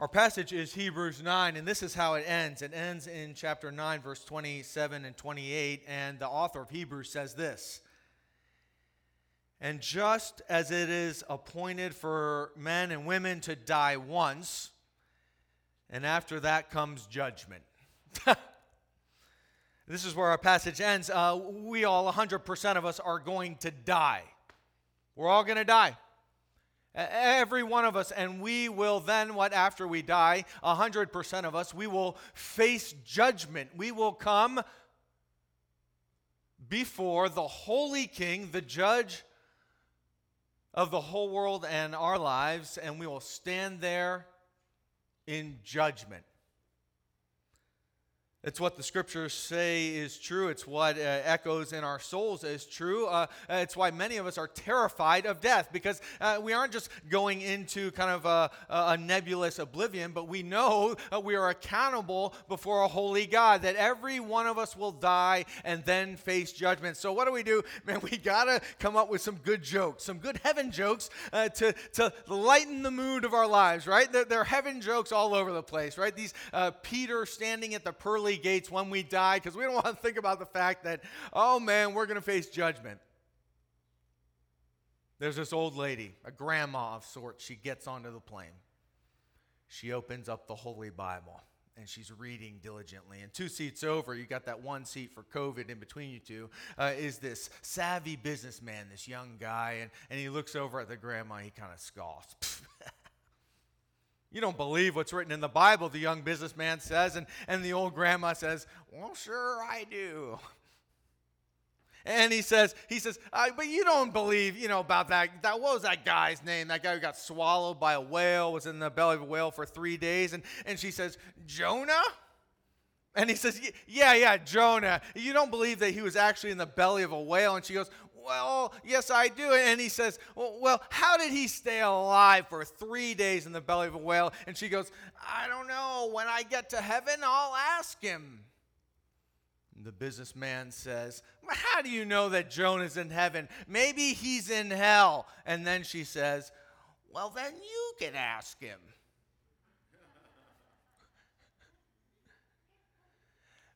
Our passage is Hebrews 9, and this is how it ends. It ends in chapter 9, verse 27 and 28, and the author of Hebrews says this And just as it is appointed for men and women to die once, and after that comes judgment. this is where our passage ends. Uh, we all, 100% of us, are going to die. We're all going to die. Every one of us, and we will then, what after we die, 100% of us, we will face judgment. We will come before the Holy King, the judge of the whole world and our lives, and we will stand there in judgment. It's what the scriptures say is true. It's what uh, echoes in our souls is true. Uh, it's why many of us are terrified of death because uh, we aren't just going into kind of a, a nebulous oblivion, but we know we are accountable before a holy God, that every one of us will die and then face judgment. So, what do we do? Man, we got to come up with some good jokes, some good heaven jokes uh, to, to lighten the mood of our lives, right? There, there, are heaven jokes all over the place, right? These uh, Peter standing at the pearly gates when we die because we don't want to think about the fact that, oh man, we're going to face judgment. There's this old lady, a grandma of sorts. She gets onto the plane. She opens up the Holy Bible and she's reading diligently. And two seats over, you got that one seat for COVID in between you two, uh, is this savvy businessman, this young guy. And, and he looks over at the grandma, he kind of scoffs. You don't believe what's written in the Bible, the young businessman says, and, and the old grandma says, Well, sure I do. And he says, he says, uh, but you don't believe, you know, about that, that. What was that guy's name? That guy who got swallowed by a whale, was in the belly of a whale for three days. And, and she says, Jonah? And he says, Yeah, yeah, Jonah. You don't believe that he was actually in the belly of a whale. And she goes, well, yes, I do. And he says, Well, how did he stay alive for three days in the belly of a whale? And she goes, I don't know. When I get to heaven, I'll ask him. And the businessman says, How do you know that Jonah's in heaven? Maybe he's in hell. And then she says, Well, then you can ask him.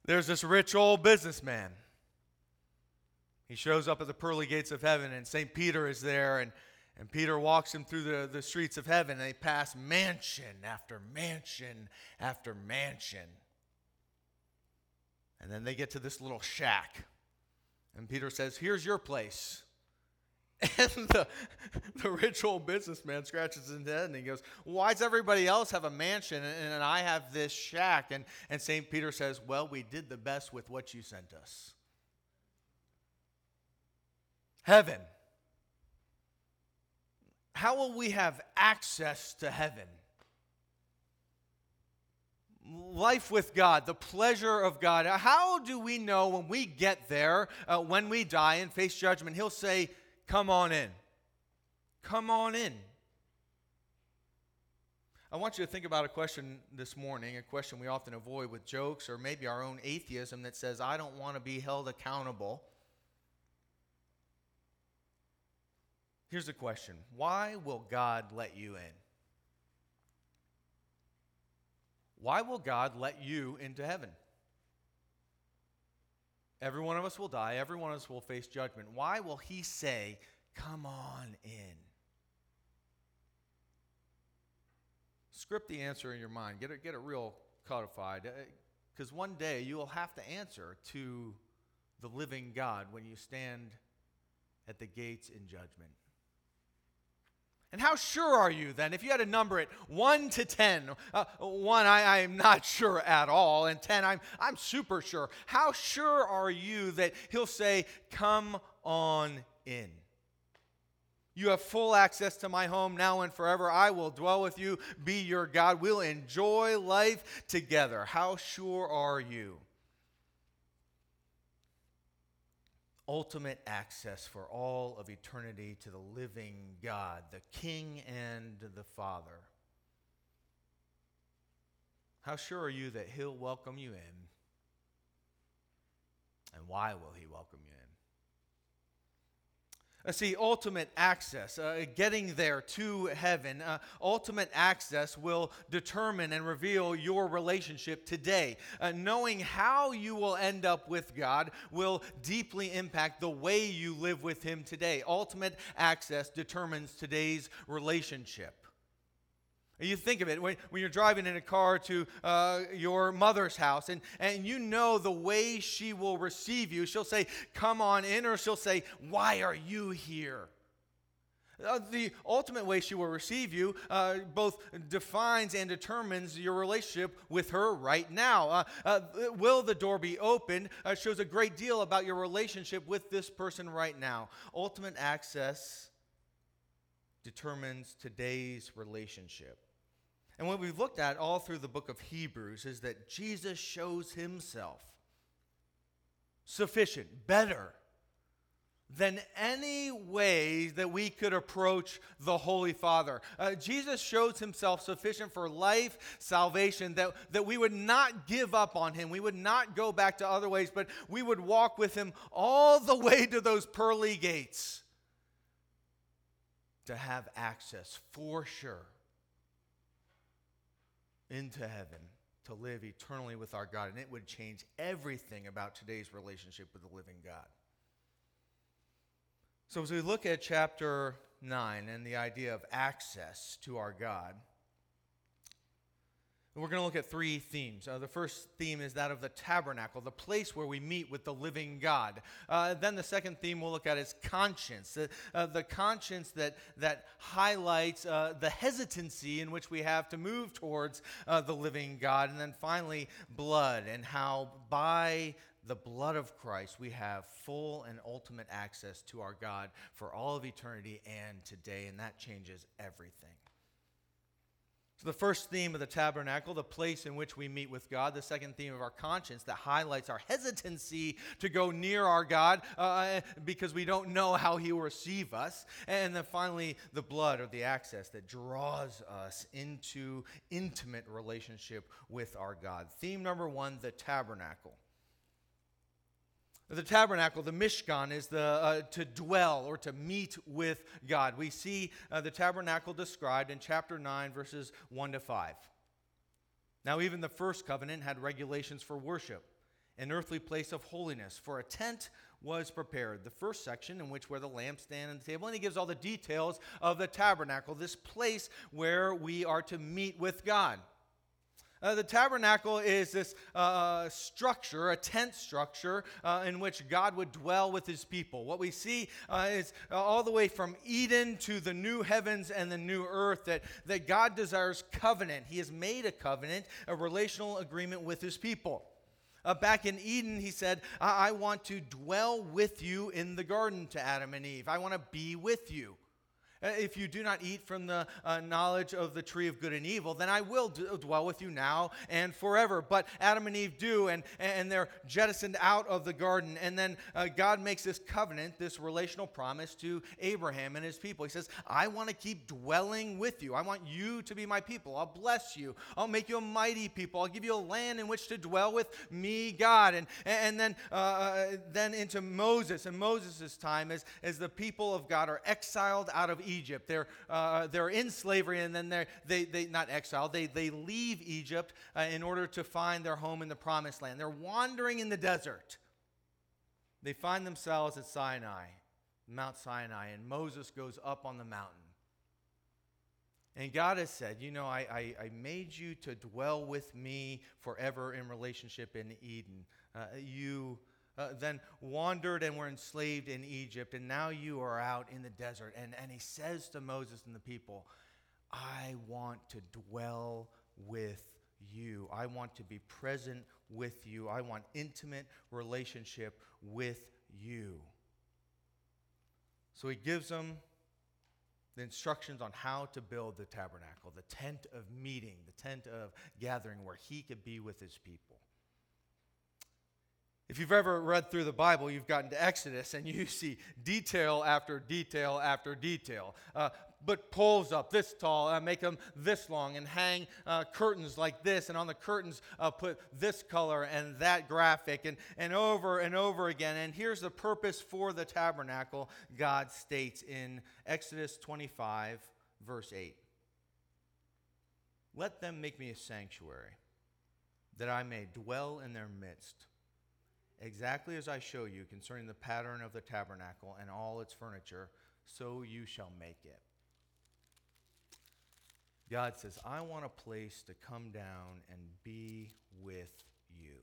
There's this rich old businessman he shows up at the pearly gates of heaven, and St. Peter is there, and, and Peter walks him through the, the streets of heaven, and they pass mansion after mansion after mansion. And then they get to this little shack. And Peter says, Here's your place. And the, the rich old businessman scratches his head and he goes, Why does everybody else have a mansion and, and I have this shack? And, and St. Peter says, Well, we did the best with what you sent us heaven. How will we have access to heaven? Life with God, the pleasure of God. How do we know when we get there, uh, when we die and face judgment? He'll say, Come on in. Come on in. I want you to think about a question this morning, a question we often avoid with jokes or maybe our own atheism that says, I don't want to be held accountable Here's the question Why will God let you in? Why will God let you into heaven? Every one of us will die. Every one of us will face judgment. Why will He say, Come on in? Script the answer in your mind. Get it, get it real codified. Because uh, one day you will have to answer to the living God when you stand at the gates in judgment. And how sure are you then? If you had to number it 1 to 10, uh, 1, I, am not sure at all, and 10, I'm, I'm super sure. How sure are you that he'll say, Come on in? You have full access to my home now and forever. I will dwell with you, be your God. We'll enjoy life together. How sure are you? Ultimate access for all of eternity to the living God, the King and the Father. How sure are you that He'll welcome you in? And why will He welcome you in? Uh, see, ultimate access, uh, getting there to heaven, uh, ultimate access will determine and reveal your relationship today. Uh, knowing how you will end up with God will deeply impact the way you live with Him today. Ultimate access determines today's relationship. You think of it when, when you're driving in a car to uh, your mother's house, and, and you know the way she will receive you. She'll say, Come on in, or she'll say, Why are you here? Uh, the ultimate way she will receive you uh, both defines and determines your relationship with her right now. Uh, uh will the door be opened uh, shows a great deal about your relationship with this person right now. Ultimate access determines today's relationship. And what we've looked at all through the book of Hebrews is that Jesus shows himself sufficient, better than any way that we could approach the Holy Father. Uh, Jesus shows himself sufficient for life, salvation, that, that we would not give up on him. We would not go back to other ways, but we would walk with him all the way to those pearly gates to have access for sure into heaven to live eternally with our God. And it would change everything about today's relationship with the living God. So, as we look at chapter 9 and the idea of access to our God, we're going to look at three themes. Uh, the first theme is that of the tabernacle, the place where we meet with the living God. Uh, then the second theme we'll look at is conscience, uh, uh the conscience that, that highlights uh, the hesitancy in which we have to move towards uh, the living God. And then finally, blood, and how by the blood of Christ we have full and ultimate access to our God for all of eternity and today, and that changes everything. So, the first theme of the tabernacle, the place in which we meet with God. The second theme of our conscience that highlights our hesitancy to go near our God uh, because we don't know how He will receive us. And then finally, the blood or the access that draws us into intimate relationship with our God. Theme number one the tabernacle. The tabernacle, the Mishkan, is the, uh, to dwell or to meet with God. We see uh, the tabernacle described in chapter 9, verses 1 to 5. Now, even the first covenant had regulations for worship, an earthly place of holiness, for a tent was prepared. The first section, in which were the lampstand and the table, and he gives all the details of the tabernacle, this place where we are to meet with God. Uh, the tabernacle is this uh, structure, a tent structure, uh, in which God would dwell with his people. What we see uh, is uh, all the way from Eden to the new heavens and the new earth that, that God desires covenant. He has made a covenant, a relational agreement with his people. Uh, back in Eden, he said, I-, I want to dwell with you in the garden to Adam and Eve. I want to be with you. Uh, if you do not eat from the uh, knowledge of the tree of good and evil, then I will d- dwell with you now and forever. But Adam and Eve do, and, and they're jettisoned out of the garden. And then uh, God makes this covenant, this relational promise to Abraham and his people. He says, I want to keep dwelling with you. I want you to be my people. I'll bless you. I'll make you a mighty people. I'll give you a land in which to dwell with me, God. And, and then, uh, uh then into Moses. And Moses' time, as, as the people of God are exiled out of Egypt Egypt. They're, uh, they're in slavery and then they're, they, they, not exiled, they, they leave Egypt uh, in order to find their home in the promised land. They're wandering in the desert. They find themselves at Sinai, Mount Sinai, and Moses goes up on the mountain. And God has said, You know, I, I, I, made you to dwell with me forever in relationship in Eden. Uh, you uh, then wandered and were enslaved in Egypt, and now you are out in the desert. And, and he says to Moses and the people, I want to dwell with you. I want to be present with you. I want intimate relationship with you. So he gives them the instructions on how to build the tabernacle, the tent of meeting, the tent of gathering where he could be with his people. If you've ever read through the Bible, you've gotten to Exodus and you see detail after detail after detail. Uh, put poles up this tall, uh, make them this long, and hang uh, curtains like this, and on the curtains uh, put this color and that graphic, and, and over and over again. And here's the purpose for the tabernacle, God states in Exodus 25, verse 8. Let them make me a sanctuary, that I may dwell in their midst, exactly as I show you concerning the pattern of the tabernacle and all its furniture, so you shall make it. God says, I want a place to come down and be with you.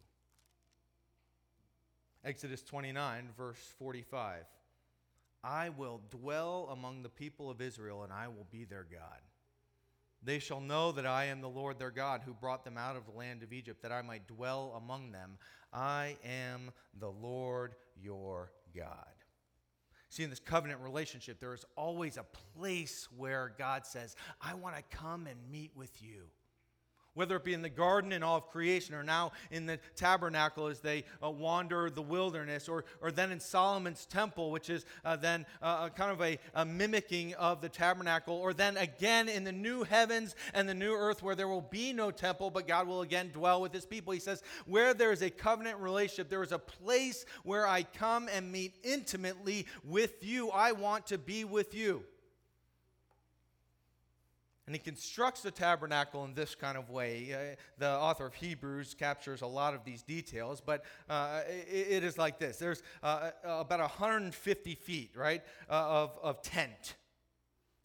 Exodus 29, verse 45. I will dwell among the people of Israel, and I will be their God. They shall know that I am the Lord their God, who brought them out of the land of Egypt, that I might dwell among them. I am the Lord your God. See, in this covenant relationship, there is always a place where God says, I want to come and meet with you whether it be in the garden and all of creation, or now in the tabernacle as they uh, wander the wilderness, or, or then in Solomon's temple, which is uh, then uh, kind of a, a mimicking of the tabernacle, or then again in the new heavens and the new earth where there will be no temple, but God will again dwell with his people. He says, Where there is a covenant relationship, there is a place where I come and meet intimately with you. I want to be with you. And he constructs the tabernacle in this kind of way. Uh, the author of Hebrews captures a lot of these details, but uh, it, it is like this there's uh, uh about 150 feet, right, uh, of, of tent.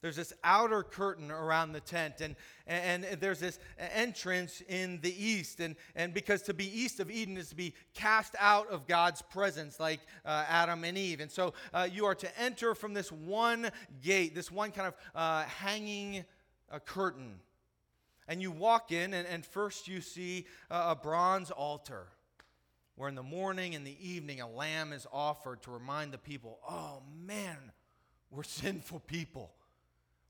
There's this outer curtain around the tent, and, and, there's this entrance in the east. And, and because to be east of Eden is to be cast out of God's presence, like uh, Adam and Eve. And so uh, you are to enter from this one gate, this one kind of uh, hanging a curtain. And you walk in, and, and first you see a, a bronze altar where in the morning and the evening a lamb is offered to remind the people, oh man, we're sinful people.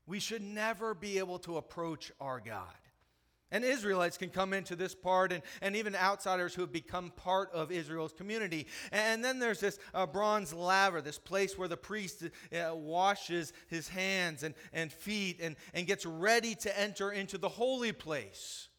We should never be able to approach our God. And Israelites can come into this part, and, and even outsiders who have become part of Israel's community. And then there's this uh, bronze laver, this place where the priest uh, washes his hands and, and feet and, and gets ready to enter into the holy place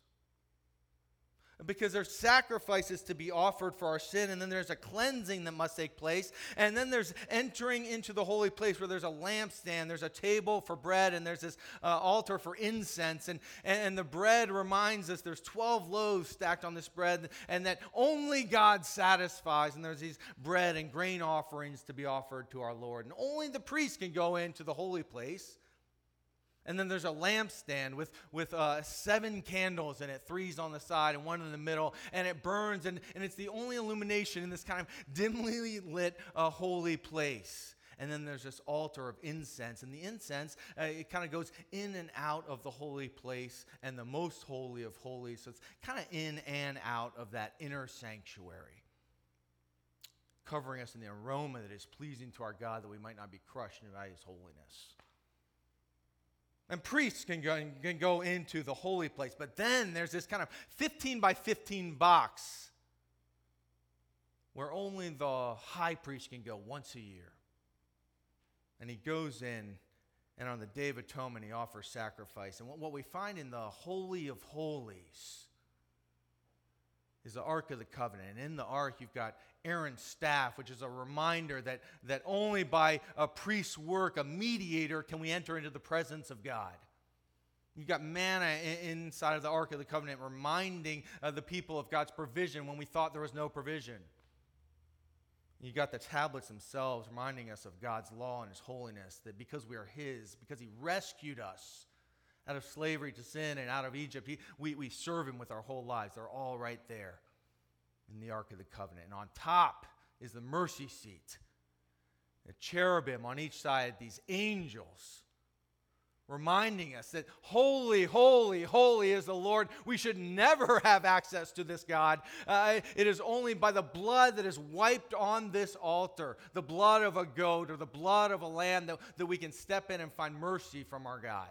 because there's sacrifices to be offered for our sin, and then there's a cleansing that must take place, and then there's entering into the holy place where there's a lampstand, there's a table for bread, and there's this uh, altar for incense, and, and, and the bread reminds us there's 12 loaves stacked on this bread, and that only God satisfies, and there's these bread and grain offerings to be offered to our Lord, and only the priest can go into the holy place. And then there's a lampstand with, with uh, seven candles in it, three's on the side and one in the middle, and it burns, and, and it's the only illumination in this kind of dimly lit uh, holy place. And then there's this altar of incense, and the incense, uh, it kind of goes in and out of the holy place and the most holy of holies. So it's kind of in and out of that inner sanctuary, covering us in the aroma that is pleasing to our God that we might not be crushed by his holiness. And priests can go, can go into the holy place. But then there's this kind of 15 by 15 box where only the high priest can go once a year. And he goes in, and on the Day of Atonement, he offers sacrifice. And what we find in the Holy of Holies is the Ark of the Covenant. And in the Ark, you've got Aaron's staff, which is a reminder that, that only by a priest's work, a mediator, can we enter into the presence of God. You've got manna inside of the Ark of the Covenant reminding uh, the people of God's provision when we thought there was no provision. You've got the tablets themselves reminding us of God's law and His holiness, that because we are His, because He rescued us out of slavery to sin and out of Egypt, he, we, we serve Him with our whole lives. They're all right there in the Ark of the Covenant. And on top is the mercy seat. The cherubim on each side, these angels, reminding us that holy, holy, holy is the Lord. We should never have access to this God. Uh, it is only by the blood that is wiped on this altar, the blood of a goat or the blood of a lamb, that, that we can step in and find mercy from our God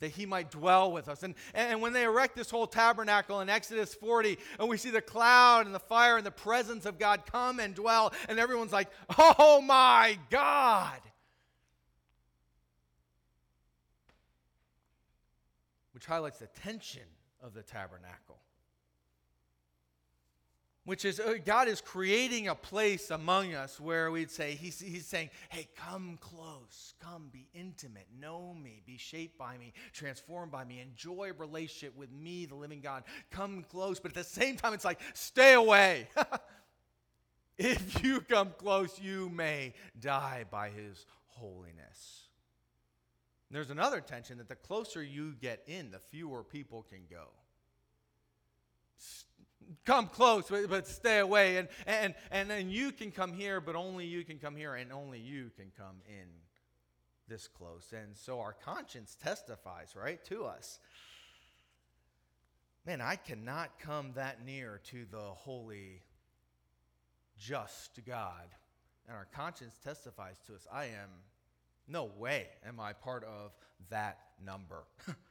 that he might dwell with us. And, and when they erect this whole tabernacle in Exodus 40, and we see the cloud and the fire and the presence of God come and dwell, and everyone's like, oh my God! Which highlights the tension of the tabernacle. Which is, uh, God is creating a place among us where we'd say, he's, he's saying, hey, come close, come be intimate, know me, be shaped by me, transformed by me, enjoy a relationship with me, the living God. Come close, but at the same time, it's like, stay away. if you come close, you may die by his holiness. There's another tension that the closer you get in, the fewer people can go come close, but, but stay away. And, and, and then you can come here, but only you can come here, and only you can come in this close. And so our conscience testifies, right, to us. Man, I cannot come that near to the holy, just God. And our conscience testifies to us, I am, no way am I part of that number.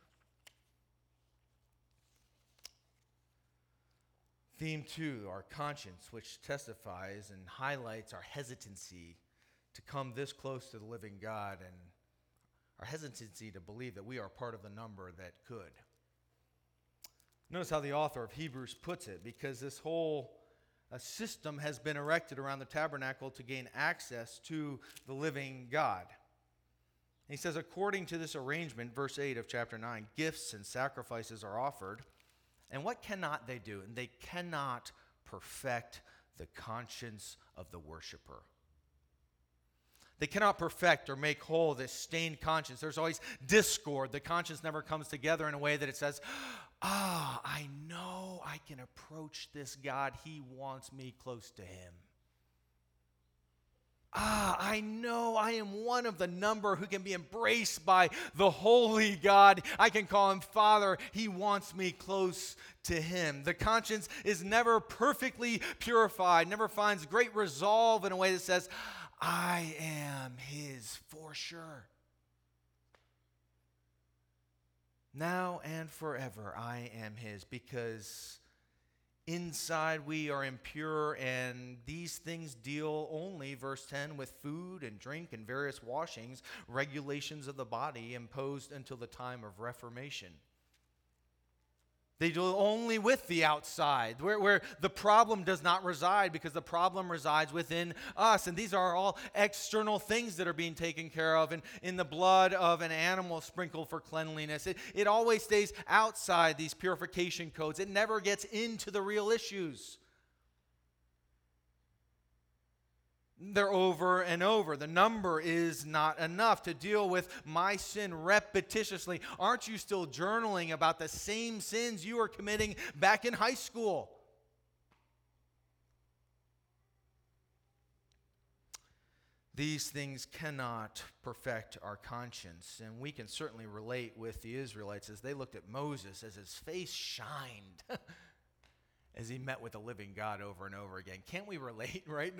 Theme two, our conscience, which testifies and highlights our hesitancy to come this close to the living God and our hesitancy to believe that we are part of the number that could. Notice how the author of Hebrews puts it because this whole uh, system has been erected around the tabernacle to gain access to the living God. he says, according to this arrangement, verse 8 of chapter 9, gifts and sacrifices are offered and what cannot they do? And they cannot perfect the conscience of the worshiper. They cannot perfect or make whole this stained conscience. There's always discord. The conscience never comes together in a way that it says, Ah, I know I can approach this God. He wants me close to him. Ah, I know I am one of the number who can be embraced by the holy God. I can call him Father. He wants me close to him. The conscience is never perfectly purified, never finds great resolve in a way that says, I am his for sure. Now and forever, I am his because Inside we are impure, and these things deal only, verse 10, with food and drink and various washings, regulations of the body imposed until the time of Reformation. They deal only with the outside, where, where the problem does not reside because the problem resides within us. And these are all external things that are being taken care of. And in the blood of an animal sprinkled for cleanliness, it, it always stays outside these purification codes. It never gets into the real issues. They're over and over. The number is not enough to deal with my sin repetitiously. Aren't you still journaling about the same sins you were committing back in high school? These things cannot perfect our conscience. And we can certainly relate with the Israelites as they looked at Moses as his face shined as he met with the living God over and over again. Can't we relate, right?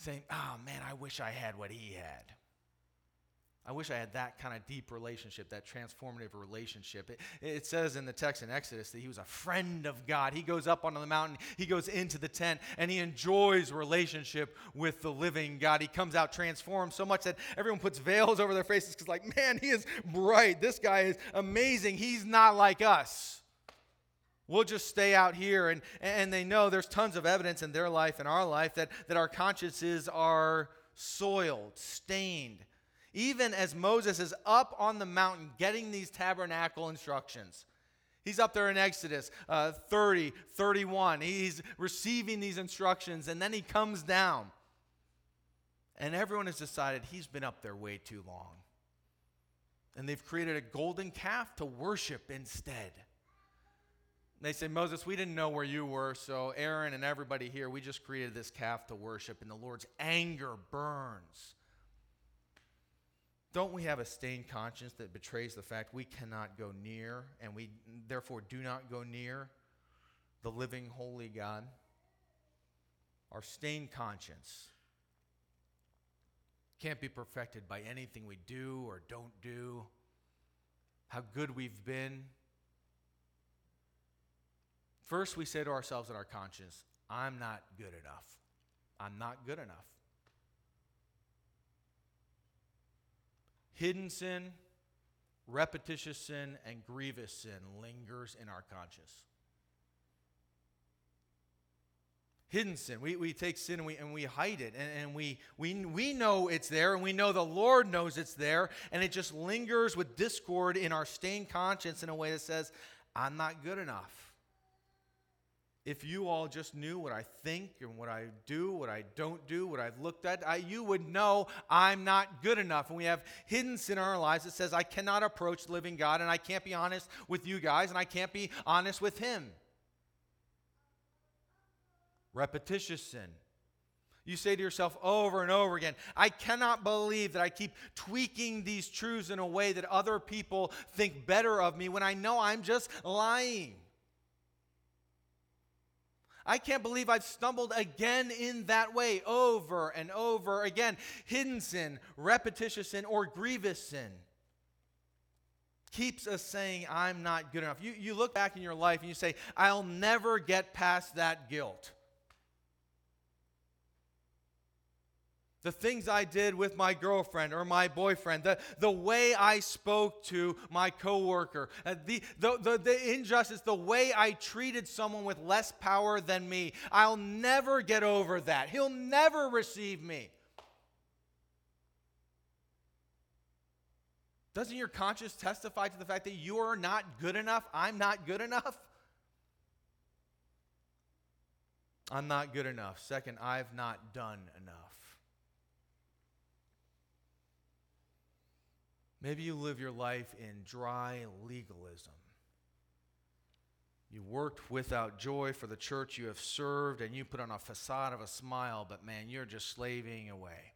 Saying, oh man, I wish I had what he had. I wish I had that kind of deep relationship, that transformative relationship. It, it, says in the text in Exodus that he was a friend of God. He goes up onto the mountain, he goes into the tent, and he enjoys relationship with the living God. He comes out transformed so much that everyone puts veils over their faces because, like, man, he is bright. This guy is amazing. He's not like us. We'll just stay out here. And, and they know there's tons of evidence in their life and our life that, that our consciences are soiled, stained. Even as Moses is up on the mountain getting these tabernacle instructions. He's up there in Exodus uh, 30, 31. He's receiving these instructions, and then he comes down. And everyone has decided he's been up there way too long. And they've created a golden calf to worship instead. They say, Moses, we didn't know where you were, so Aaron and everybody here, we just created this calf to worship, and the Lord's anger burns. Don't we have a stained conscience that betrays the fact we cannot go near, and we therefore do not go near the living, holy God? Our stained conscience can't be perfected by anything we do or don't do, how good we've been First, we say to ourselves in our conscience, I'm not good enough. I'm not good enough. Hidden sin, repetitious sin and grievous sin lingers in our conscience. Hidden sin. We, we take sin and we, and we hide it. And, and we, we, we know it's there, and we know the Lord knows it's there, and it just lingers with discord in our stained conscience in a way that says, I'm not good enough if you all just knew what I think and what I do, what I don't do, what I've looked at, I, you would know I'm not good enough. And we have hidden sin in our lives that says, I cannot approach the living God, and I can't be honest with you guys, and I can't be honest with Him. Repetitious sin. You say to yourself over and over again, I cannot believe that I keep tweaking these truths in a way that other people think better of me when I know I'm just lying. I can't believe I've stumbled again in that way over and over again. Hidden sin, repetitious sin, or grievous sin keeps us saying, I'm not good enough. You, you look back in your life and you say, I'll never get past that guilt. The things I did with my girlfriend or my boyfriend, the, the way I spoke to my coworker, uh, the, the, the, the injustice, the way I treated someone with less power than me. I'll never get over that. He'll never receive me. Doesn't your conscience testify to the fact that you are not good enough? I'm not good enough? I'm not good enough. Second, I've not done enough. Maybe you live your life in dry legalism. You worked without joy for the church you have served, and you put on a facade of a smile, but man, you're just slaving away.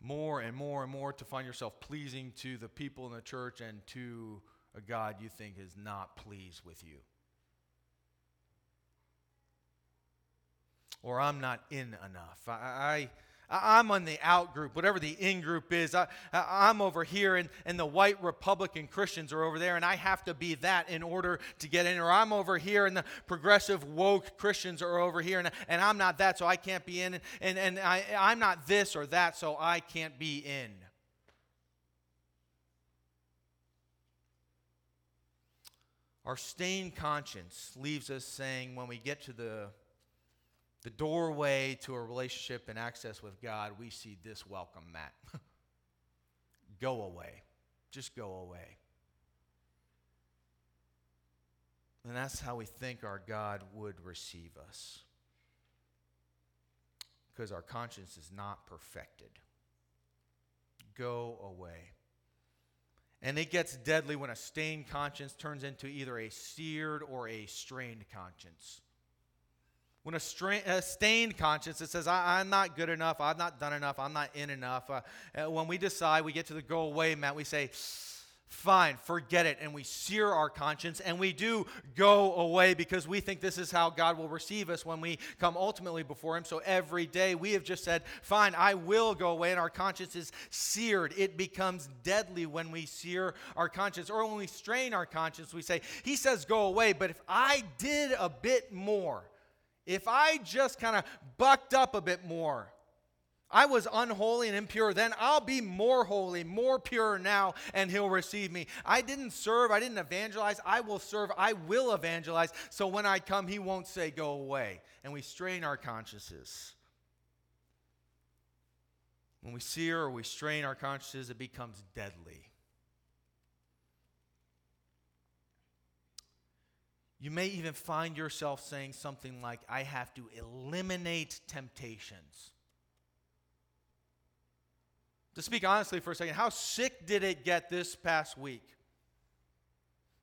More and more and more to find yourself pleasing to the people in the church and to a God you think is not pleased with you. Or I'm not in enough. I, I I'm on the out group, whatever the in group is. I, am over here, and, and the white Republican Christians are over there, and I have to be that in order to get in. Or I'm over here, and the progressive woke Christians are over here, and, and I'm not that, so I can't be in. And, and, and I, I'm not this or that, so I can't be in. Our stained conscience leaves us saying when we get to the the doorway to a relationship and access with God, we see this welcome mat. go away. Just go away. And that's how we think our God would receive us. Because our conscience is not perfected. Go away. And it gets deadly when a stained conscience turns into either a seared or a strained conscience. When a, a stained conscience that says, I, am not good enough, I've not done enough, I'm not in enough. Uh, when we decide, we get to the go away mat, we say, fine, forget it. And we sear our conscience and we do go away because we think this is how God will receive us when we come ultimately before Him. So every day we have just said, fine, I will go away. And our conscience is seared. It becomes deadly when we sear our conscience or when we strain our conscience. We say, He says go away, but if I did a bit more, if I just kind of bucked up a bit more, I was unholy and impure then. I'll be more holy, more pure now, and he'll receive me. I didn't serve, I didn't evangelize. I will serve, I will evangelize. So when I come, he won't say, Go away. And we strain our consciences. When we sear or we strain our consciences, it becomes deadly. You may even find yourself saying something like, I have to eliminate temptations. To speak honestly for a second, how sick did it get this past week?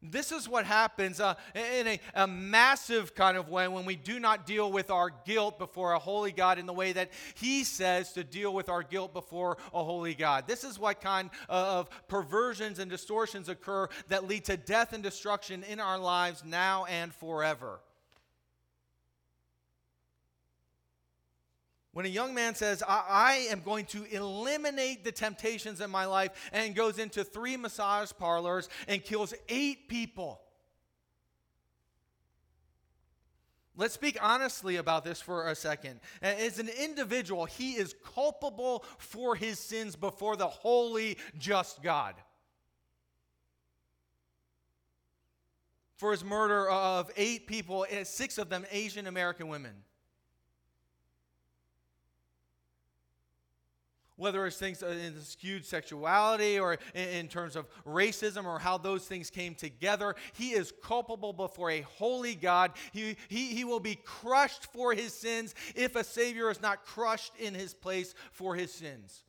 This is what happens uh, in a, a, massive kind of way when we do not deal with our guilt before a holy God in the way that He says to deal with our guilt before a holy God. This is what kind of perversions and distortions occur that lead to death and destruction in our lives now and forever. When a young man says, I, I, am going to eliminate the temptations in my life and goes into three massage parlors and kills eight people. Let's speak honestly about this for a second. As an individual, he is culpable for his sins before the holy, just God. For his murder of eight people, eh, six of them Asian American women. Whether it's things in skewed sexuality or in, terms of racism or how those things came together. He is culpable before a holy God. He, he, he will be crushed for his sins if a Savior is not crushed in his place for his sins.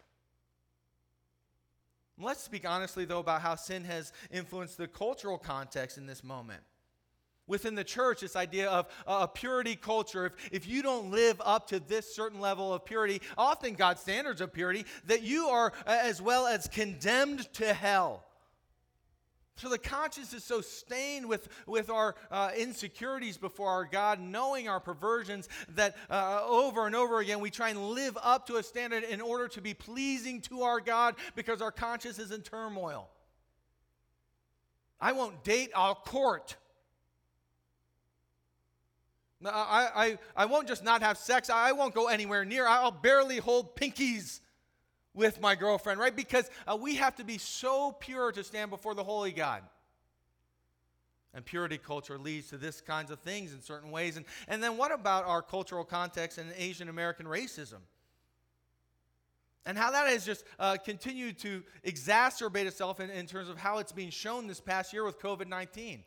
Let's speak honestly, though, about how sin has influenced the cultural context in this moment within the church this idea of a purity culture if, if you don't live up to this certain level of purity often god's standards of purity that you are as well as condemned to hell so the conscience is so stained with, with our uh, insecurities before our God, knowing our perversions, that uh, over and over again we try and live up to a standard in order to be pleasing to our God because our conscience is in turmoil. I won't date, I'll court. I, I, I won't just not have sex. I won't go anywhere near. I'll barely hold pinkies with my girlfriend, right? Because uh, we have to be so pure to stand before the holy God. And purity culture leads to this kinds of things in certain ways. And, and then what about our cultural context and Asian American racism? And how that has just uh, continued to exacerbate itself in, in terms of how it's being shown this past year with COVID 19.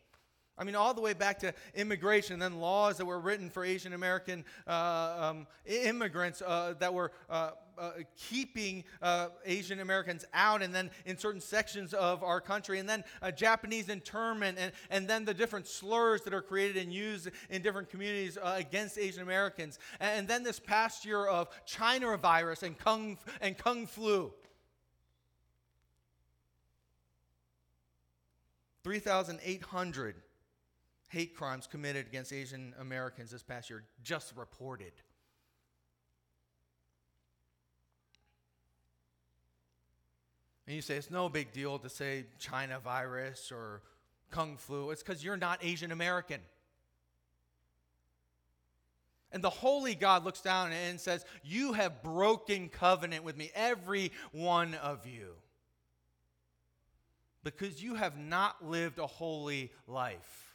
I mean, all the way back to immigration, then laws that were written for Asian American uh, um, immigrants uh, that were uh, uh keeping uh, Asian Americans out, and then in certain sections of our country, and then Japanese internment, and, and then the different slurs that are created and used in different communities uh, against Asian Americans. And, and, then this past year of China virus and Kung, and Kung flu. 3,800 hate crimes committed against Asian Americans this past year, just reported. And you say it's no big deal to say China virus or Kung flu. It's because you're not Asian American. And the holy God looks down and says, You have broken covenant with me, every one of you, because you have not lived a holy life.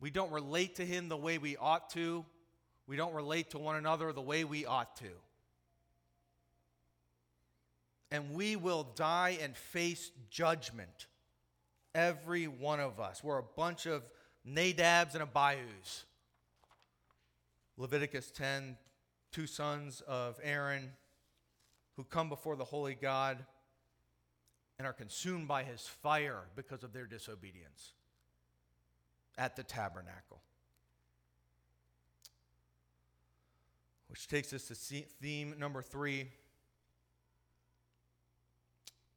We don't relate to Him the way we ought to. We don't relate to one another the way we ought to. And we will die and face judgment. Every one of us. We're a bunch of Nadabs and Abihus. Leviticus 10, two sons of Aaron who come before the holy God and are consumed by his fire because of their disobedience at the tabernacle. Which takes us to theme number three.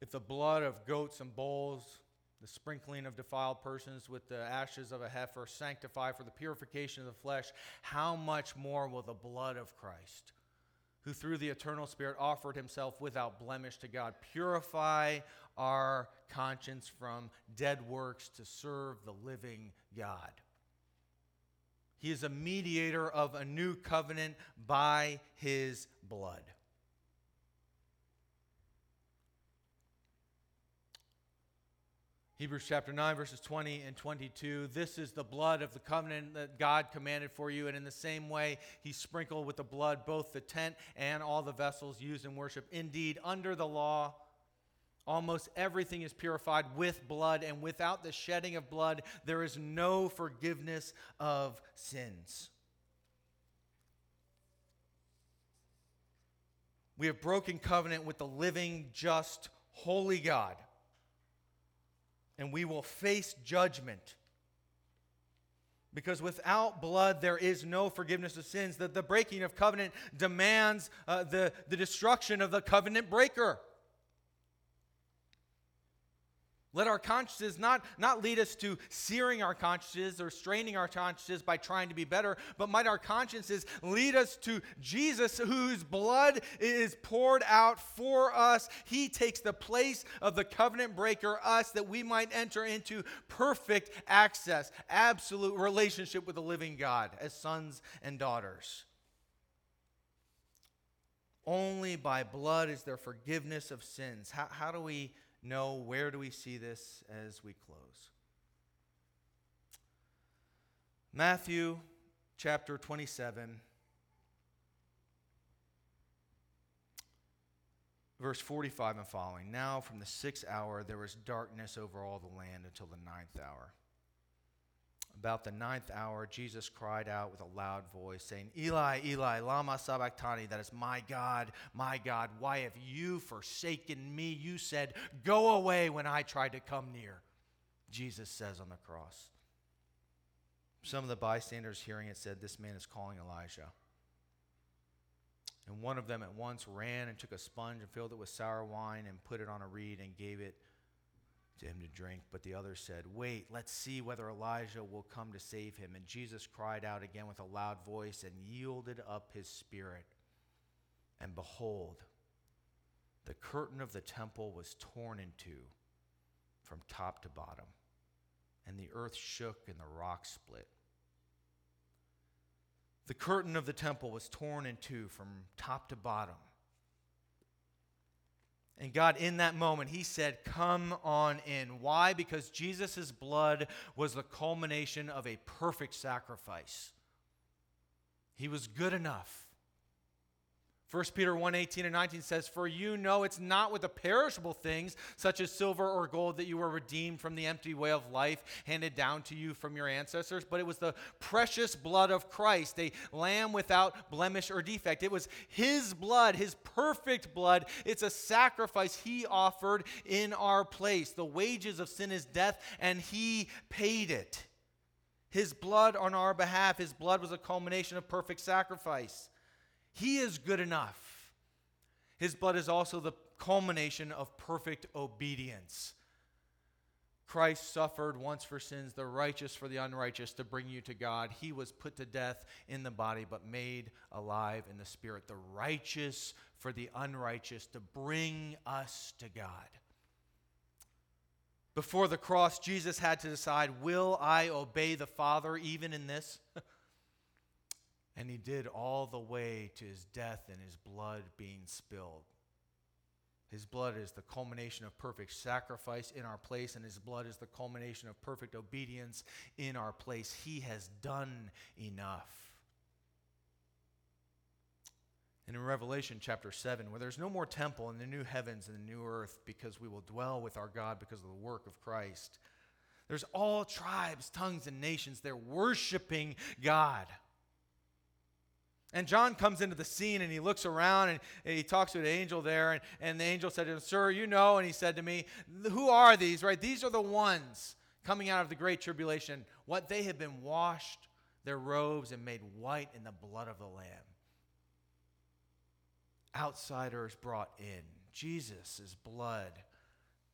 If the blood of goats and bulls, the sprinkling of defiled persons with the ashes of a heifer sanctify for the purification of the flesh, how much more will the blood of Christ, who through the eternal Spirit offered himself without blemish to God, purify our conscience from dead works to serve the living God. He is a mediator of a new covenant by his blood. Hebrews chapter 9, verses 20 and 22. This is the blood of the covenant that God commanded for you. And in the same way, he sprinkled with the blood both the tent and all the vessels used in worship. Indeed, under the law, Almost everything is purified with blood, and without the shedding of blood, there is no forgiveness of sins. We have broken covenant with the living, just, holy God, and we will face judgment. Because without blood, there is no forgiveness of sins. That the breaking of covenant demands uh, the, the destruction of the covenant breaker. Let our consciences not, not lead us to searing our consciences or straining our consciences by trying to be better, but might our consciences lead us to Jesus, whose blood is poured out for us. He takes the place of the covenant breaker, us, that we might enter into perfect access, absolute relationship with the living God as sons and daughters. Only by blood is there forgiveness of sins. How, how do we know? Where do we see this as we close? Matthew chapter 27, verse 45 and following. Now, from the sixth hour, there was darkness over all the land until the ninth hour. About the ninth hour, Jesus cried out with a loud voice, saying, Eli, Eli, Lama Sabachthani, that is my God, my God, why have you forsaken me? You said, Go away when I tried to come near. Jesus says on the cross. Some of the bystanders hearing it said, This man is calling Elijah. And one of them at once ran and took a sponge and filled it with sour wine and put it on a reed and gave it to him to drink. But the others said, Wait, let's see whether Elijah will come to save him. And Jesus cried out again with a loud voice and yielded up his spirit. And behold, the curtain of the temple was torn in two from top to bottom, and the earth shook and the rocks split. The curtain of the temple was torn in two from top to bottom and God, in that moment, He said, Come on in. Why? Because Jesus' blood was the culmination of a perfect sacrifice. He was good enough. 1 Peter 1 18 and 19 says, For you know it's not with the perishable things, such as silver or gold, that you were redeemed from the empty way of life handed down to you from your ancestors, but it was the precious blood of Christ, a lamb without blemish or defect. It was his blood, his perfect blood. It's a sacrifice he offered in our place. The wages of sin is death, and he paid it. His blood on our behalf, his blood was a culmination of perfect sacrifice. He is good enough. His blood is also the culmination of perfect obedience. Christ suffered once for sins, the righteous for the unrighteous, to bring you to God. He was put to death in the body, but made alive in the spirit, the righteous for the unrighteous, to bring us to God. Before the cross, Jesus had to decide Will I obey the Father even in this? And he did all the way to his death and his blood being spilled. His blood is the culmination of perfect sacrifice in our place, and his blood is the culmination of perfect obedience in our place. He has done enough. And in Revelation chapter 7, where there's no more temple in the new heavens and the new earth because we will dwell with our God because of the work of Christ, there's all tribes, tongues, and nations. They're worshiping God. And John comes into the scene and he looks around and he talks to an angel there. And, and the angel said to him, Sir, you know. And he said to me, Who are these, right? These are the ones coming out of the great tribulation. What they have been washed, their robes, and made white in the blood of the Lamb. Outsiders brought in. Jesus' blood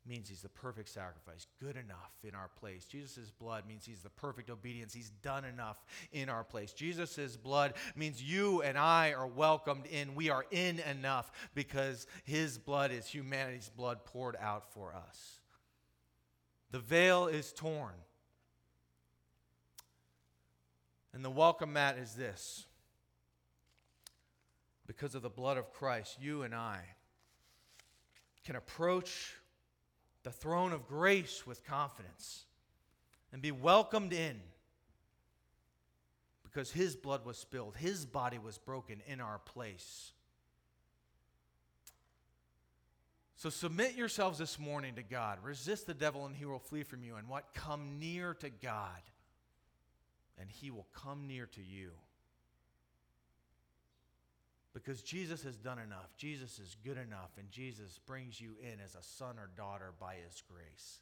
means he's the perfect sacrifice, good enough in our place. Jesus' blood means he's the perfect obedience. He's done enough in our place. Jesus' blood means you and I are welcomed in. We are in enough because his blood is humanity's blood poured out for us. The veil is torn. And the welcome mat is this. Because of the blood of Christ, you and I can approach the throne of grace with confidence and be welcomed in because his blood was spilled, his body was broken in our place. So submit yourselves this morning to God. Resist the devil and he will flee from you. And what? Come near to God and he will come near to you. Because Jesus has done enough. Jesus is good enough, and Jesus brings you in as a son or daughter by his grace.